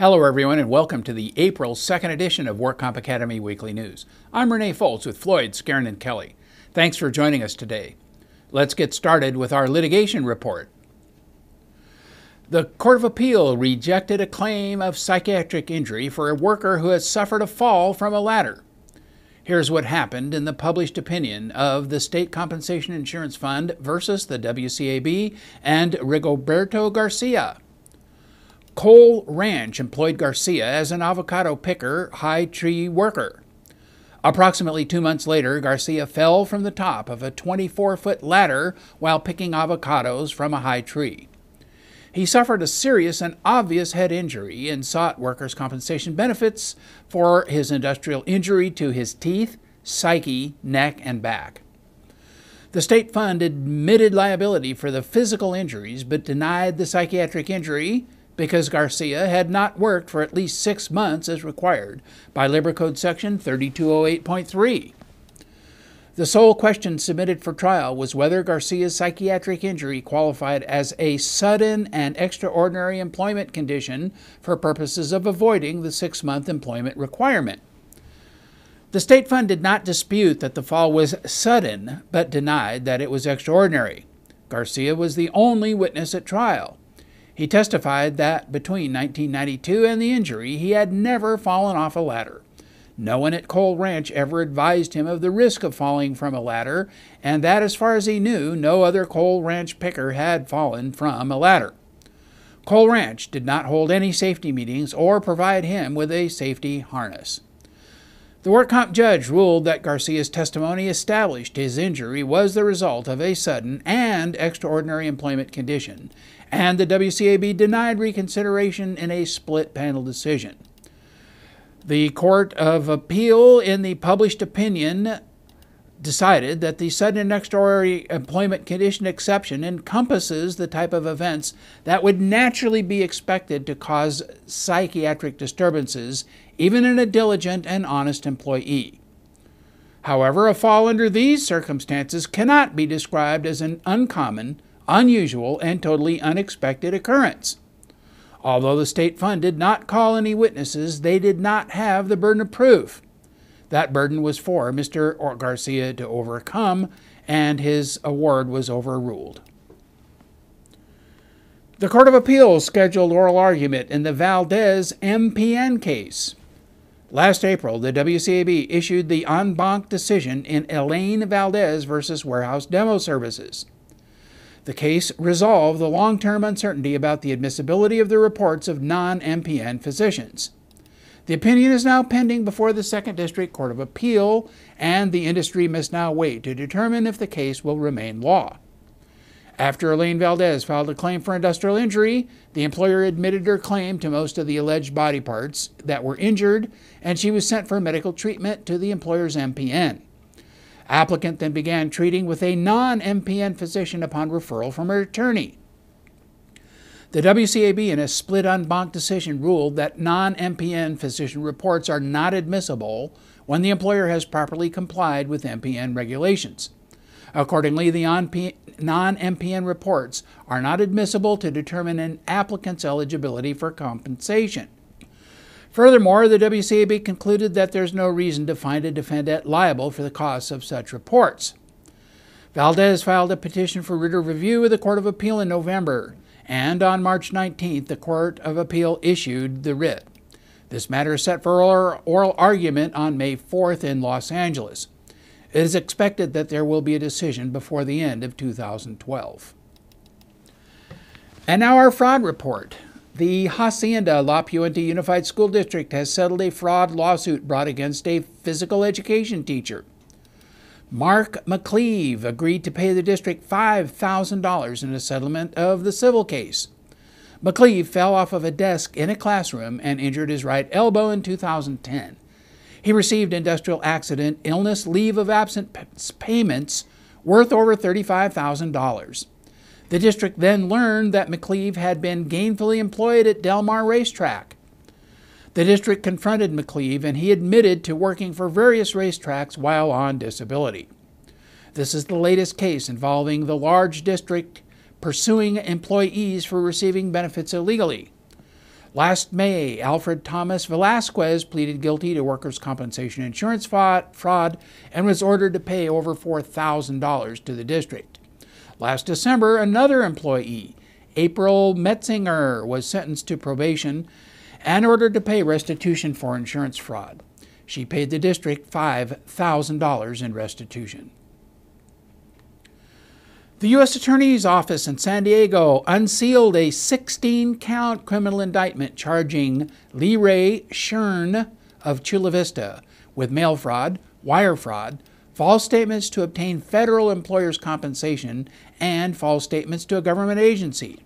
Hello, everyone, and welcome to the April 2nd edition of Work Comp Academy Weekly News. I'm Renee Foltz with Floyd, Skeren, and Kelly. Thanks for joining us today. Let's get started with our litigation report. The Court of Appeal rejected a claim of psychiatric injury for a worker who has suffered a fall from a ladder. Here's what happened in the published opinion of the State Compensation Insurance Fund versus the WCAB and Rigoberto Garcia. Cole Ranch employed Garcia as an avocado picker, high tree worker. Approximately two months later, Garcia fell from the top of a 24 foot ladder while picking avocados from a high tree. He suffered a serious and obvious head injury and sought workers' compensation benefits for his industrial injury to his teeth, psyche, neck, and back. The state fund admitted liability for the physical injuries but denied the psychiatric injury because Garcia had not worked for at least six months as required by Labor Code Section 3208.3. The sole question submitted for trial was whether Garcia's psychiatric injury qualified as a sudden and extraordinary employment condition for purposes of avoiding the six month employment requirement. The state fund did not dispute that the fall was sudden, but denied that it was extraordinary. Garcia was the only witness at trial. He testified that between 1992 and the injury, he had never fallen off a ladder. No one at Cole Ranch ever advised him of the risk of falling from a ladder, and that, as far as he knew, no other Cole Ranch picker had fallen from a ladder. Cole Ranch did not hold any safety meetings or provide him with a safety harness. The work comp judge ruled that Garcia's testimony established his injury was the result of a sudden and extraordinary employment condition, and the WCAB denied reconsideration in a split panel decision. The Court of Appeal, in the published opinion, decided that the sudden and extraordinary employment condition exception encompasses the type of events that would naturally be expected to cause psychiatric disturbances, even in a diligent and honest employee. However, a fall under these circumstances cannot be described as an uncommon unusual, and totally unexpected occurrence. Although the state fund did not call any witnesses, they did not have the burden of proof. That burden was for Mr. Garcia to overcome, and his award was overruled. The Court of Appeals scheduled oral argument in the Valdez MPN case. Last April, the WCAB issued the en banc decision in Elaine Valdez versus Warehouse Demo Services. The case resolved the long term uncertainty about the admissibility of the reports of non MPN physicians. The opinion is now pending before the Second District Court of Appeal, and the industry must now wait to determine if the case will remain law. After Elaine Valdez filed a claim for industrial injury, the employer admitted her claim to most of the alleged body parts that were injured, and she was sent for medical treatment to the employer's MPN. Applicant then began treating with a non MPN physician upon referral from her attorney. The WCAB, in a split en banc decision, ruled that non MPN physician reports are not admissible when the employer has properly complied with MPN regulations. Accordingly, the non MPN reports are not admissible to determine an applicant's eligibility for compensation. Furthermore, the WCAB concluded that there's no reason to find a defendant liable for the costs of such reports. Valdez filed a petition for writ of review with the Court of Appeal in November, and on March 19th, the Court of Appeal issued the writ. This matter is set for oral argument on May 4th in Los Angeles. It is expected that there will be a decision before the end of 2012. And now our fraud report. The Hacienda La Puente Unified School District has settled a fraud lawsuit brought against a physical education teacher. Mark McCleve agreed to pay the district $5,000 in a settlement of the civil case. McCleve fell off of a desk in a classroom and injured his right elbow in 2010. He received industrial accident illness leave of absence payments worth over $35,000. The district then learned that McCleve had been gainfully employed at Del Mar Racetrack. The district confronted McCleve and he admitted to working for various racetracks while on disability. This is the latest case involving the large district pursuing employees for receiving benefits illegally. Last May, Alfred Thomas Velasquez pleaded guilty to workers' compensation insurance fraud and was ordered to pay over $4,000 to the district. Last December, another employee, April Metzinger, was sentenced to probation and ordered to pay restitution for insurance fraud. She paid the district $5,000 in restitution. The U.S. Attorney's Office in San Diego unsealed a 16 count criminal indictment charging Lee Ray Shern of Chula Vista with mail fraud, wire fraud, false statements to obtain federal employers' compensation, and false statements to a government agency.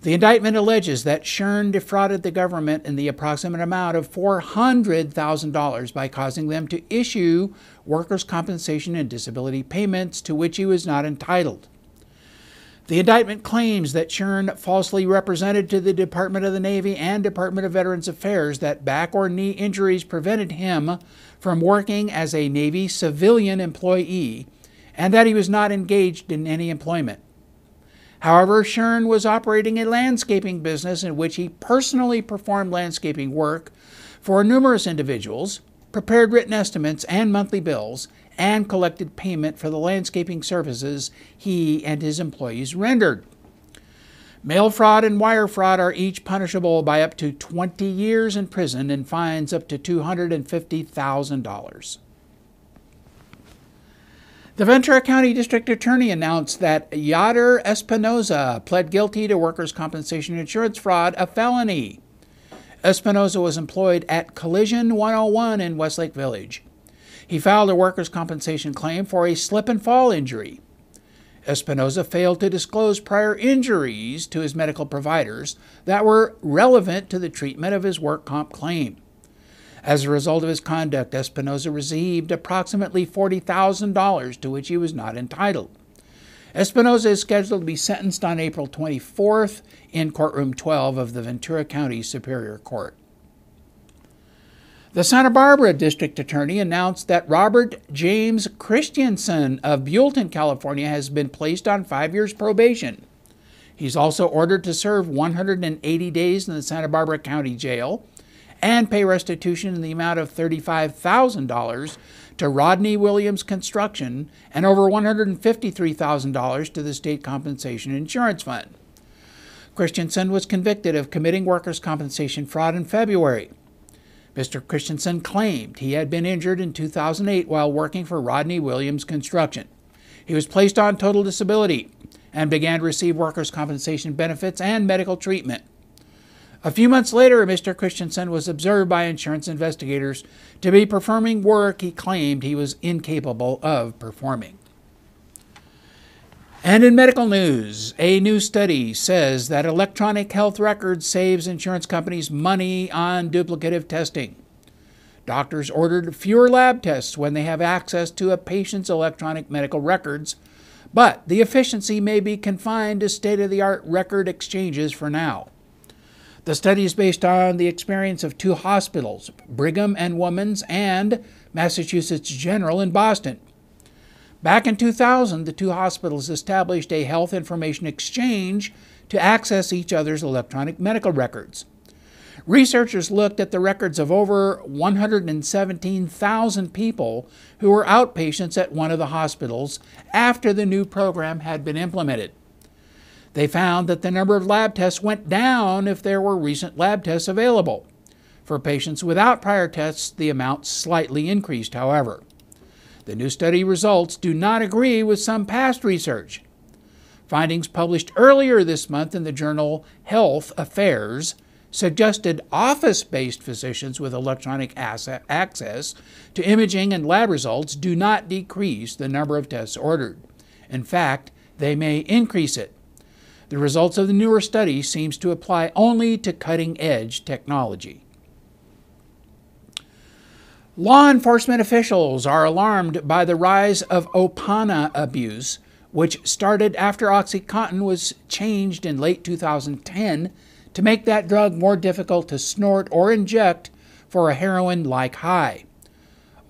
The indictment alleges that Shern defrauded the government in the approximate amount of $400,000 by causing them to issue workers' compensation and disability payments to which he was not entitled. The indictment claims that Shern falsely represented to the Department of the Navy and Department of Veterans Affairs that back or knee injuries prevented him from working as a Navy civilian employee and that he was not engaged in any employment. However, Shern was operating a landscaping business in which he personally performed landscaping work for numerous individuals, prepared written estimates and monthly bills, and collected payment for the landscaping services he and his employees rendered. Mail fraud and wire fraud are each punishable by up to 20 years in prison and fines up to $250,000. The Ventura County District Attorney announced that Yader Espinoza pled guilty to workers' compensation insurance fraud, a felony. Espinoza was employed at Collision 101 in Westlake Village. He filed a workers' compensation claim for a slip and fall injury. Espinoza failed to disclose prior injuries to his medical providers that were relevant to the treatment of his work comp claim. As a result of his conduct, Espinoza received approximately $40,000 to which he was not entitled. Espinoza is scheduled to be sentenced on April 24th in courtroom 12 of the Ventura County Superior Court. The Santa Barbara District Attorney announced that Robert James Christensen of Buellton, California, has been placed on five years probation. He's also ordered to serve 180 days in the Santa Barbara County Jail and pay restitution in the amount of $35,000 to Rodney Williams Construction and over $153,000 to the State Compensation Insurance Fund. Christensen was convicted of committing workers' compensation fraud in February. Mr. Christensen claimed he had been injured in 2008 while working for Rodney Williams Construction. He was placed on total disability and began to receive workers' compensation benefits and medical treatment. A few months later, Mr. Christensen was observed by insurance investigators to be performing work he claimed he was incapable of performing. And in medical news, a new study says that electronic health records saves insurance companies money on duplicative testing. Doctors ordered fewer lab tests when they have access to a patient's electronic medical records, but the efficiency may be confined to state of the art record exchanges for now. The study is based on the experience of two hospitals, Brigham and Women's and Massachusetts General in Boston. Back in 2000, the two hospitals established a health information exchange to access each other's electronic medical records. Researchers looked at the records of over 117,000 people who were outpatients at one of the hospitals after the new program had been implemented. They found that the number of lab tests went down if there were recent lab tests available. For patients without prior tests, the amount slightly increased, however. The new study results do not agree with some past research. Findings published earlier this month in the journal Health Affairs suggested office based physicians with electronic access to imaging and lab results do not decrease the number of tests ordered. In fact, they may increase it. The results of the newer study seems to apply only to cutting-edge technology. Law enforcement officials are alarmed by the rise of Opana abuse, which started after OxyContin was changed in late 2010 to make that drug more difficult to snort or inject for a heroin like high.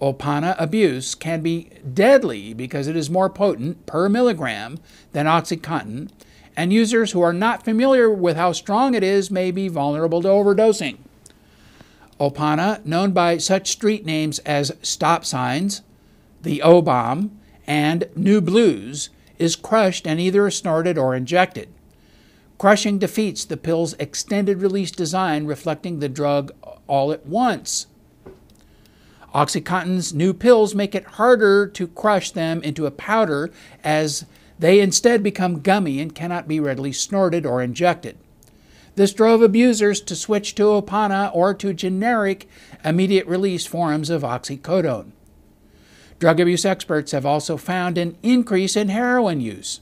Opana abuse can be deadly because it is more potent per milligram than OxyContin and users who are not familiar with how strong it is may be vulnerable to overdosing. Opana, known by such street names as stop signs, the O bomb, and New Blues, is crushed and either snorted or injected. Crushing defeats the pill's extended release design, reflecting the drug all at once. Oxycontin's new pills make it harder to crush them into a powder as they instead become gummy and cannot be readily snorted or injected. This drove abusers to switch to Opana or to generic immediate release forms of oxycodone. Drug abuse experts have also found an increase in heroin use.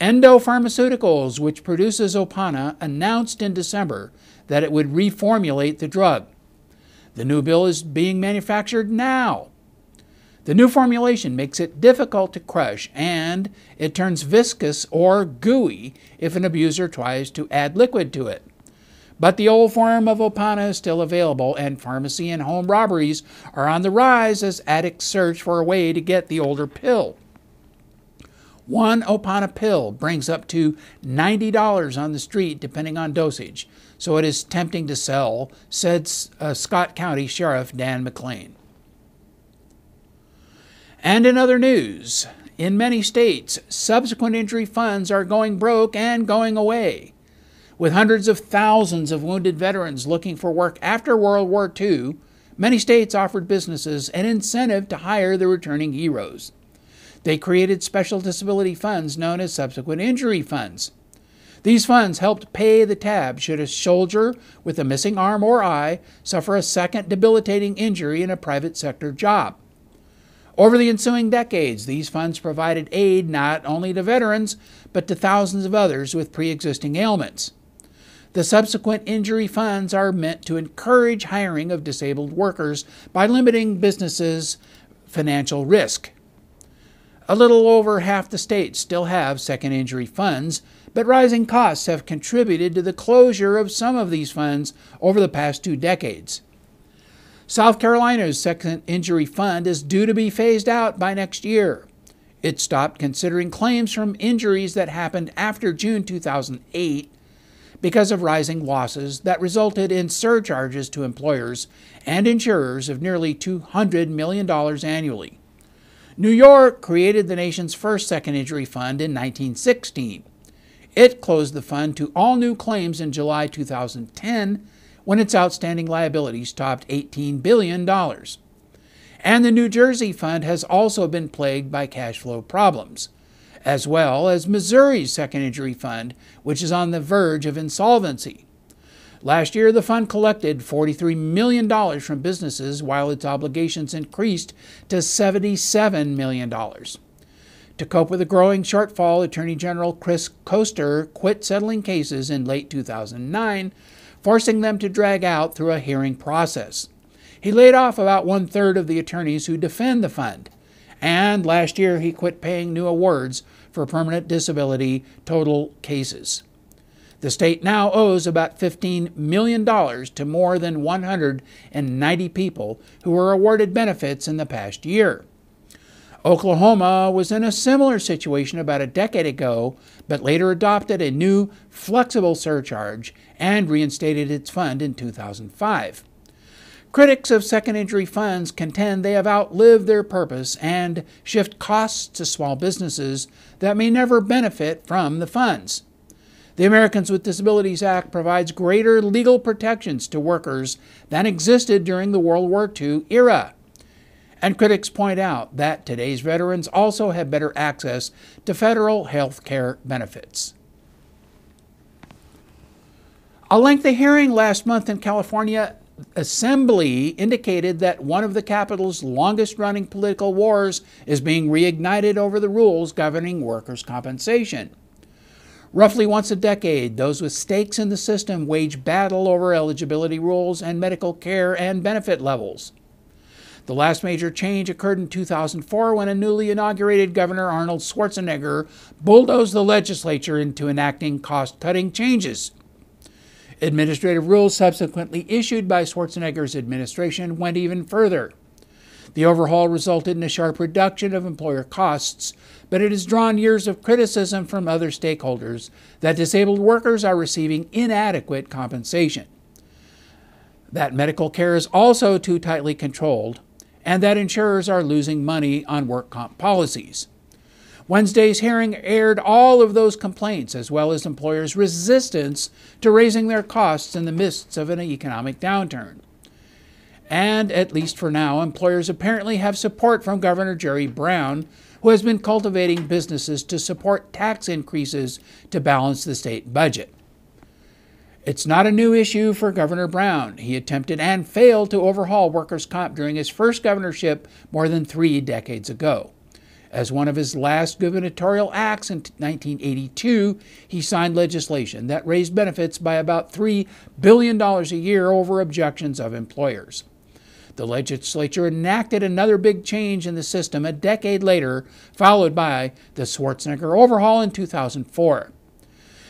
Endo Pharmaceuticals, which produces Opana, announced in December that it would reformulate the drug. The new bill is being manufactured now. The new formulation makes it difficult to crush and it turns viscous or gooey if an abuser tries to add liquid to it. But the old form of Opana is still available, and pharmacy and home robberies are on the rise as addicts search for a way to get the older pill. One Opana pill brings up to $90 on the street depending on dosage, so it is tempting to sell, said uh, Scott County Sheriff Dan McLean. And in other news, in many states, subsequent injury funds are going broke and going away. With hundreds of thousands of wounded veterans looking for work after World War II, many states offered businesses an incentive to hire the returning heroes. They created special disability funds known as subsequent injury funds. These funds helped pay the tab should a soldier with a missing arm or eye suffer a second debilitating injury in a private sector job. Over the ensuing decades, these funds provided aid not only to veterans, but to thousands of others with pre existing ailments. The subsequent injury funds are meant to encourage hiring of disabled workers by limiting businesses' financial risk. A little over half the states still have second injury funds, but rising costs have contributed to the closure of some of these funds over the past two decades. South Carolina's second injury fund is due to be phased out by next year. It stopped considering claims from injuries that happened after June 2008 because of rising losses that resulted in surcharges to employers and insurers of nearly $200 million annually. New York created the nation's first second injury fund in 1916. It closed the fund to all new claims in July 2010 when its outstanding liabilities topped $18 billion. And the New Jersey fund has also been plagued by cash flow problems, as well as Missouri's second injury fund, which is on the verge of insolvency. Last year, the fund collected $43 million from businesses while its obligations increased to $77 million. To cope with the growing shortfall, Attorney General Chris Koster quit settling cases in late 2009, forcing them to drag out through a hearing process. He laid off about one third of the attorneys who defend the fund, and last year he quit paying new awards for permanent disability total cases. The state now owes about $15 million to more than 190 people who were awarded benefits in the past year. Oklahoma was in a similar situation about a decade ago, but later adopted a new flexible surcharge and reinstated its fund in 2005. Critics of second injury funds contend they have outlived their purpose and shift costs to small businesses that may never benefit from the funds. The Americans with Disabilities Act provides greater legal protections to workers than existed during the World War II era. And critics point out that today's veterans also have better access to federal health care benefits. A lengthy hearing last month in California Assembly indicated that one of the capital's longest running political wars is being reignited over the rules governing workers' compensation. Roughly once a decade, those with stakes in the system wage battle over eligibility rules and medical care and benefit levels. The last major change occurred in 2004 when a newly inaugurated Governor Arnold Schwarzenegger bulldozed the legislature into enacting cost cutting changes. Administrative rules subsequently issued by Schwarzenegger's administration went even further. The overhaul resulted in a sharp reduction of employer costs, but it has drawn years of criticism from other stakeholders that disabled workers are receiving inadequate compensation, that medical care is also too tightly controlled, and that insurers are losing money on work comp policies. Wednesday's hearing aired all of those complaints, as well as employers' resistance to raising their costs in the midst of an economic downturn. And, at least for now, employers apparently have support from Governor Jerry Brown, who has been cultivating businesses to support tax increases to balance the state budget. It's not a new issue for Governor Brown. He attempted and failed to overhaul workers' comp during his first governorship more than three decades ago. As one of his last gubernatorial acts in 1982, he signed legislation that raised benefits by about $3 billion a year over objections of employers. The legislature enacted another big change in the system a decade later, followed by the Schwarzenegger overhaul in 2004.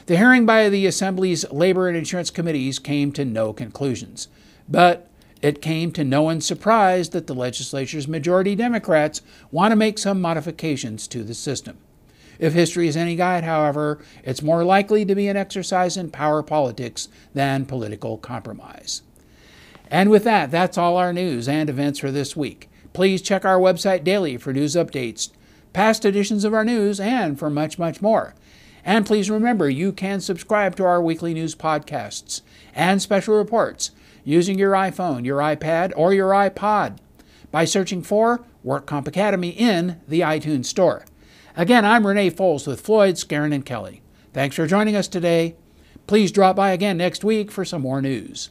The hearing by the Assembly's Labor and Insurance Committees came to no conclusions, but it came to no one's surprise that the legislature's majority Democrats want to make some modifications to the system. If history is any guide, however, it's more likely to be an exercise in power politics than political compromise. And with that, that's all our news and events for this week. Please check our website daily for news updates, past editions of our news, and for much, much more. And please remember, you can subscribe to our weekly news podcasts and special reports using your iPhone, your iPad, or your iPod by searching for WorkComp Academy in the iTunes Store. Again, I'm Renee Foles with Floyd, Skeren, and Kelly. Thanks for joining us today. Please drop by again next week for some more news.